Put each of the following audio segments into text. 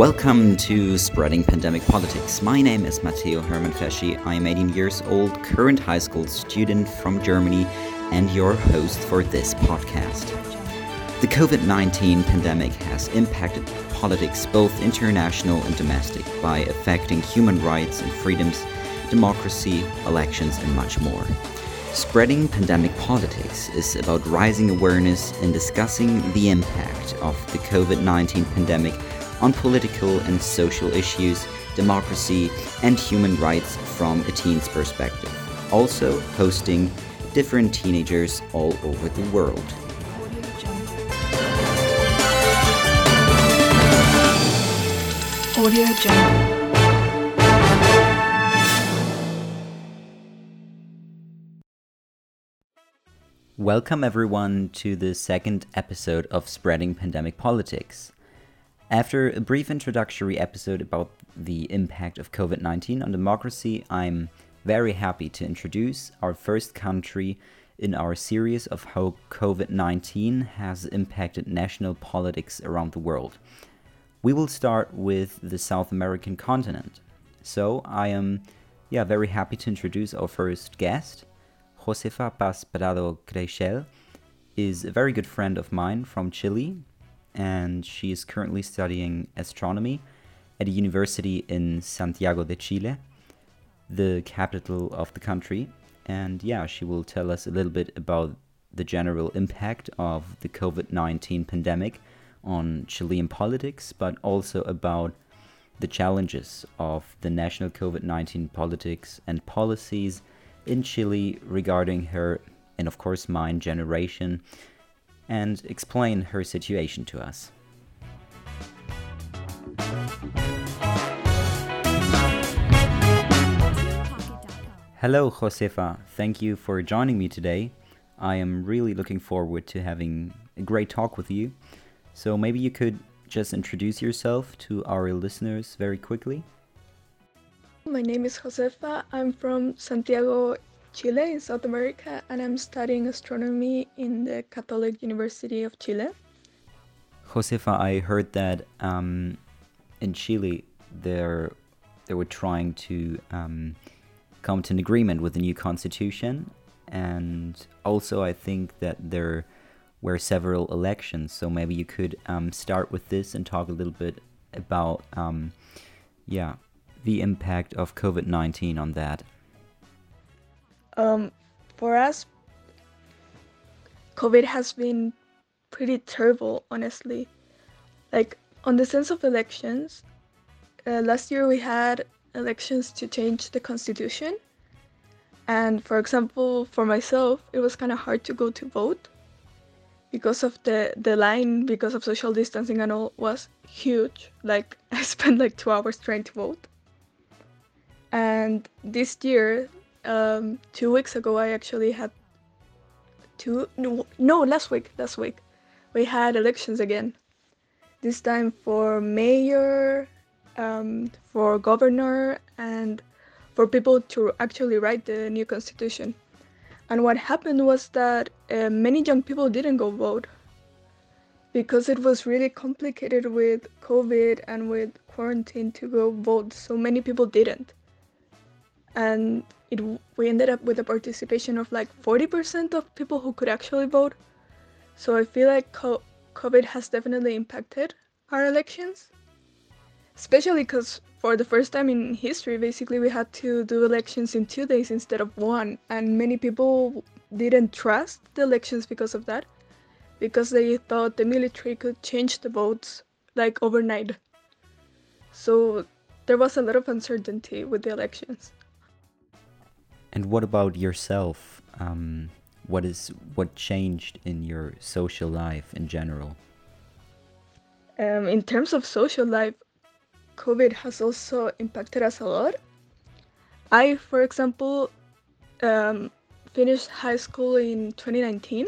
Welcome to Spreading Pandemic Politics. My name is Matteo Hermann Fesci. I am 18 years old, current high school student from Germany, and your host for this podcast. The COVID 19 pandemic has impacted politics, both international and domestic, by affecting human rights and freedoms, democracy, elections, and much more. Spreading Pandemic Politics is about raising awareness and discussing the impact of the COVID 19 pandemic on political and social issues, democracy, and human rights from a teen's perspective. Also, hosting different teenagers all over the world. Audio Jungle. Welcome, everyone, to the second episode of Spreading Pandemic Politics. After a brief introductory episode about the impact of COVID 19 on democracy, I'm very happy to introduce our first country in our series of how COVID 19 has impacted national politics around the world. We will start with the South American continent. So I am yeah, very happy to introduce our first guest. Josefa Paz Prado Creixell is a very good friend of mine from Chile, and she is currently studying astronomy at a university in Santiago de Chile, the capital of the country. And yeah, she will tell us a little bit about the general impact of the COVID 19 pandemic on Chilean politics, but also about the challenges of the national COVID 19 politics and policies in Chile regarding her and, of course, mine generation and explain her situation to us. Hello, Josefa. Thank you for joining me today. I am really looking forward to having a great talk with you. So maybe you could just introduce yourself to our listeners very quickly. My name is Josefa. I'm from Santiago, Chile, in South America, and I'm studying astronomy in the Catholic University of Chile. Josefa, I heard that um, in Chile they're they were trying to um, come to an agreement with the new constitution, and also I think that there were several elections. So maybe you could um, start with this and talk a little bit about um, yeah the impact of COVID 19 on that? Um, for us, COVID has been pretty terrible, honestly. Like, on the sense of elections, uh, last year we had elections to change the constitution. And for example, for myself, it was kind of hard to go to vote because of the the line because of social distancing and all was huge like i spent like two hours trying to vote and this year, um, two weeks ago, I actually had two no, no last week last week we had elections again. This time for mayor, um, for governor, and for people to actually write the new constitution. And what happened was that uh, many young people didn't go vote because it was really complicated with COVID and with quarantine to go vote. So many people didn't and it we ended up with a participation of like 40% of people who could actually vote. So I feel like COVID has definitely impacted our elections, especially because for the first time in history, basically we had to do elections in two days instead of one, and many people didn't trust the elections because of that, because they thought the military could change the votes like overnight. So there was a lot of uncertainty with the elections. And what about yourself? Um, what is what changed in your social life in general? Um, in terms of social life, COVID has also impacted us a lot. I, for example, um, finished high school in 2019,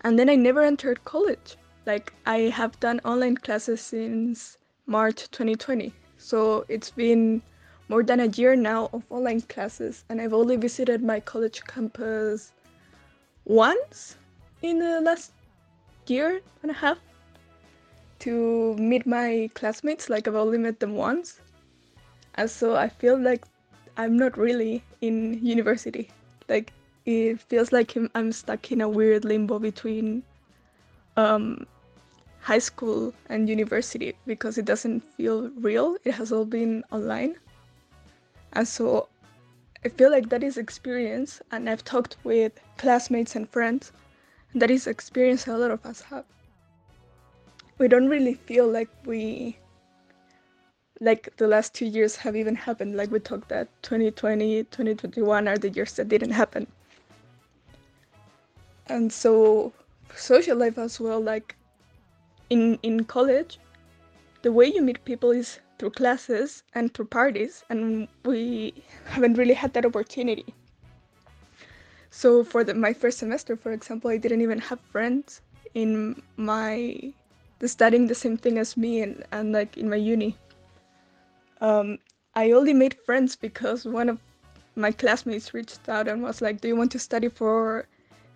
and then I never entered college. Like I have done online classes since March 2020, so it's been more than a year now of online classes, and I've only visited my college campus once in the last year and a half to meet my classmates, like I've only met them once. And so I feel like I'm not really in university. Like it feels like I'm stuck in a weird limbo between um, high school and university because it doesn't feel real. It has all been online. And so I feel like that is experience, and I've talked with classmates and friends, and that is experience a lot of us have. We don't really feel like we like the last two years have even happened. Like we talked that 2020, 2021 are the years that didn't happen. And so social life as well, like in in college, the way you meet people is through classes and through parties, and we haven't really had that opportunity. So for the, my first semester, for example, I didn't even have friends in my studying the same thing as me and, and like in my uni. Um, I only made friends because one of my classmates reached out and was like, "Do you want to study for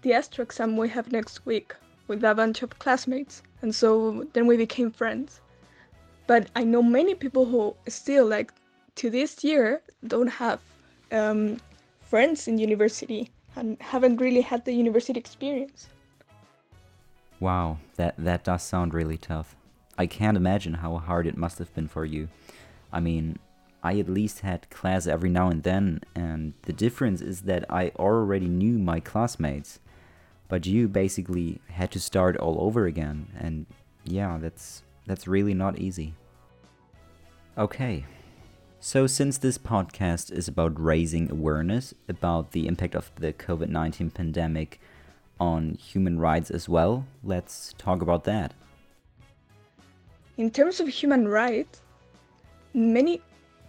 the Astro exam we have next week with a bunch of classmates?" And so then we became friends. But I know many people who still, like, to this year, don't have um, friends in university and haven't really had the university experience. Wow, that that does sound really tough. I can't imagine how hard it must have been for you. I mean, I at least had class every now and then, and the difference is that I already knew my classmates, but you basically had to start all over again, and yeah, that's that's really not easy. Okay. So, since this podcast is about raising awareness about the impact of the COVID 19 pandemic on human rights as well, let's talk about that. In terms of human rights, many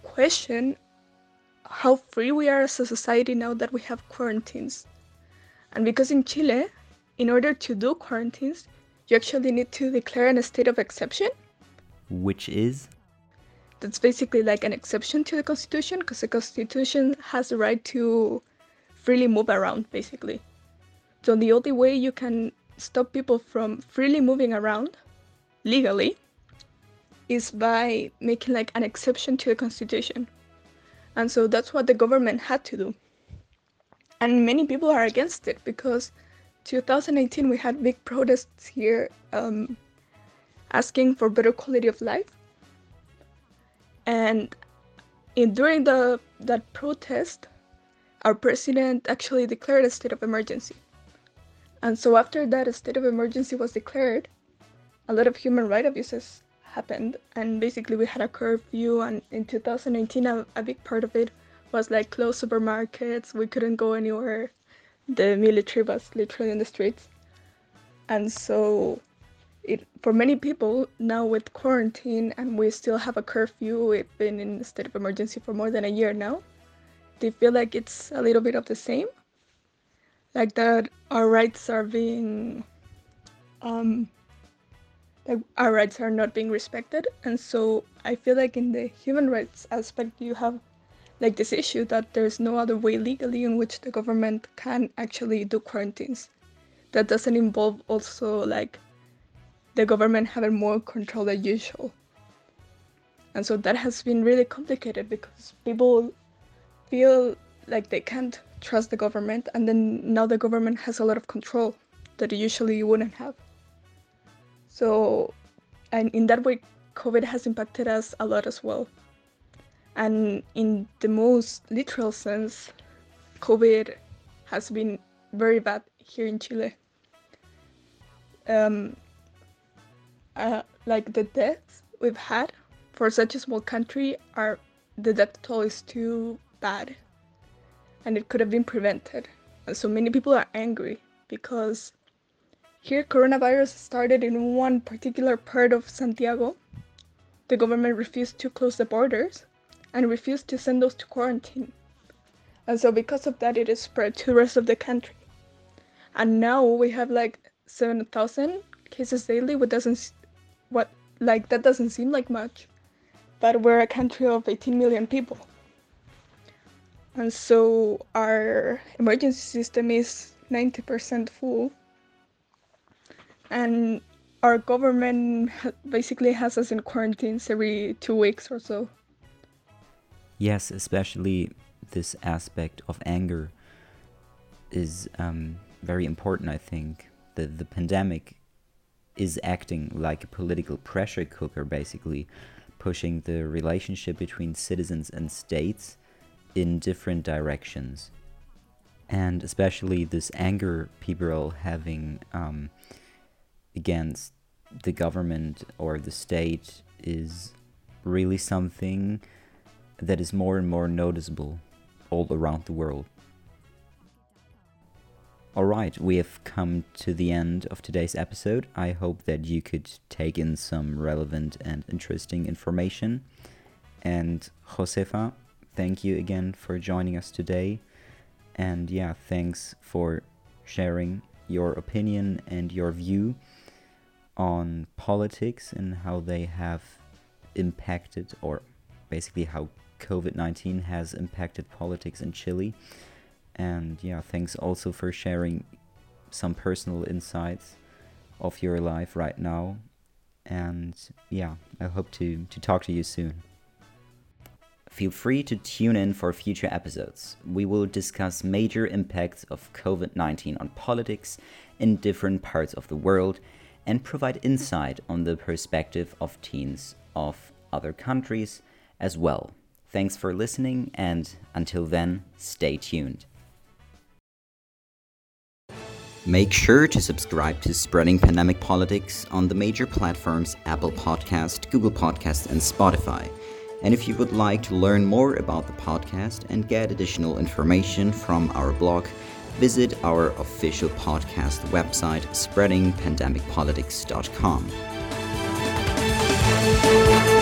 question how free we are as a society now that we have quarantines. And because in Chile, in order to do quarantines, you actually need to declare a state of exception. Which is? That's basically like an exception to the Constitution because the Constitution has the right to freely move around, basically. So the only way you can stop people from freely moving around legally is by making like an exception to the Constitution. And so that's what the government had to do. And many people are against it because 2018 we had big protests here um, asking for better quality of life. And in, during the that protest our president actually declared a state of emergency. And so after that a state of emergency was declared a lot of human rights abuses happened. And basically we had a curfew and in 2019 a, a big part of it was like closed supermarkets. We couldn't go anywhere the military was literally in the streets. And so it for many people now with quarantine and we still have a curfew, we've been in a state of emergency for more than a year now. They feel like it's a little bit of the same. Like that our rights are being um like our rights are not being respected. And so I feel like in the human rights aspect you have like this issue that there's no other way legally in which the government can actually do quarantines. That doesn't involve also like the government having more control than usual. And so that has been really complicated because people feel like they can't trust the government and then now the government has a lot of control that usually you wouldn't have. So and in that way COVID has impacted us a lot as well. And in the most literal sense, COVID has been very bad here in Chile. Um, uh, like the deaths we've had for such a small country are the death toll is too bad and it could have been prevented. And so many people are angry because here coronavirus started in one particular part of Santiago. The government refused to close the borders and refused to send those to quarantine. And so because of that, it is spread to the rest of the country. And now we have like 7,000 cases daily, what doesn't, what, like, that doesn't seem like much. But we're a country of 18 million people. And so our emergency system is 90% full. And our government basically has us in quarantines every two weeks or so. Yes, especially this aspect of anger is um, very important, I think. The, the pandemic is acting like a political pressure cooker, basically, pushing the relationship between citizens and states in different directions. And especially this anger people are having um, against the government or the state is really something that is more and more noticeable all around the world. Alright, we have come to the end of today's episode. I hope that you could take in some relevant and interesting information. And Josefa, thank you again for joining us today. And yeah, thanks for sharing your opinion and your view on politics and how they have impacted, or basically how COVID 19 has impacted politics in Chile. And yeah, thanks also for sharing some personal insights of your life right now. And yeah, I hope to, to talk to you soon. Feel free to tune in for future episodes. We will discuss major impacts of COVID 19 on politics in different parts of the world and provide insight on the perspective of teens of other countries as well. Thanks for listening, and until then, stay tuned. Make sure to subscribe to Spreading Pandemic Politics on the major platforms Apple Podcast, Google Podcast, and Spotify. And if you would like to learn more about the podcast and get additional information from our blog, visit our official podcast website, spreadingpandemicpolitics.com.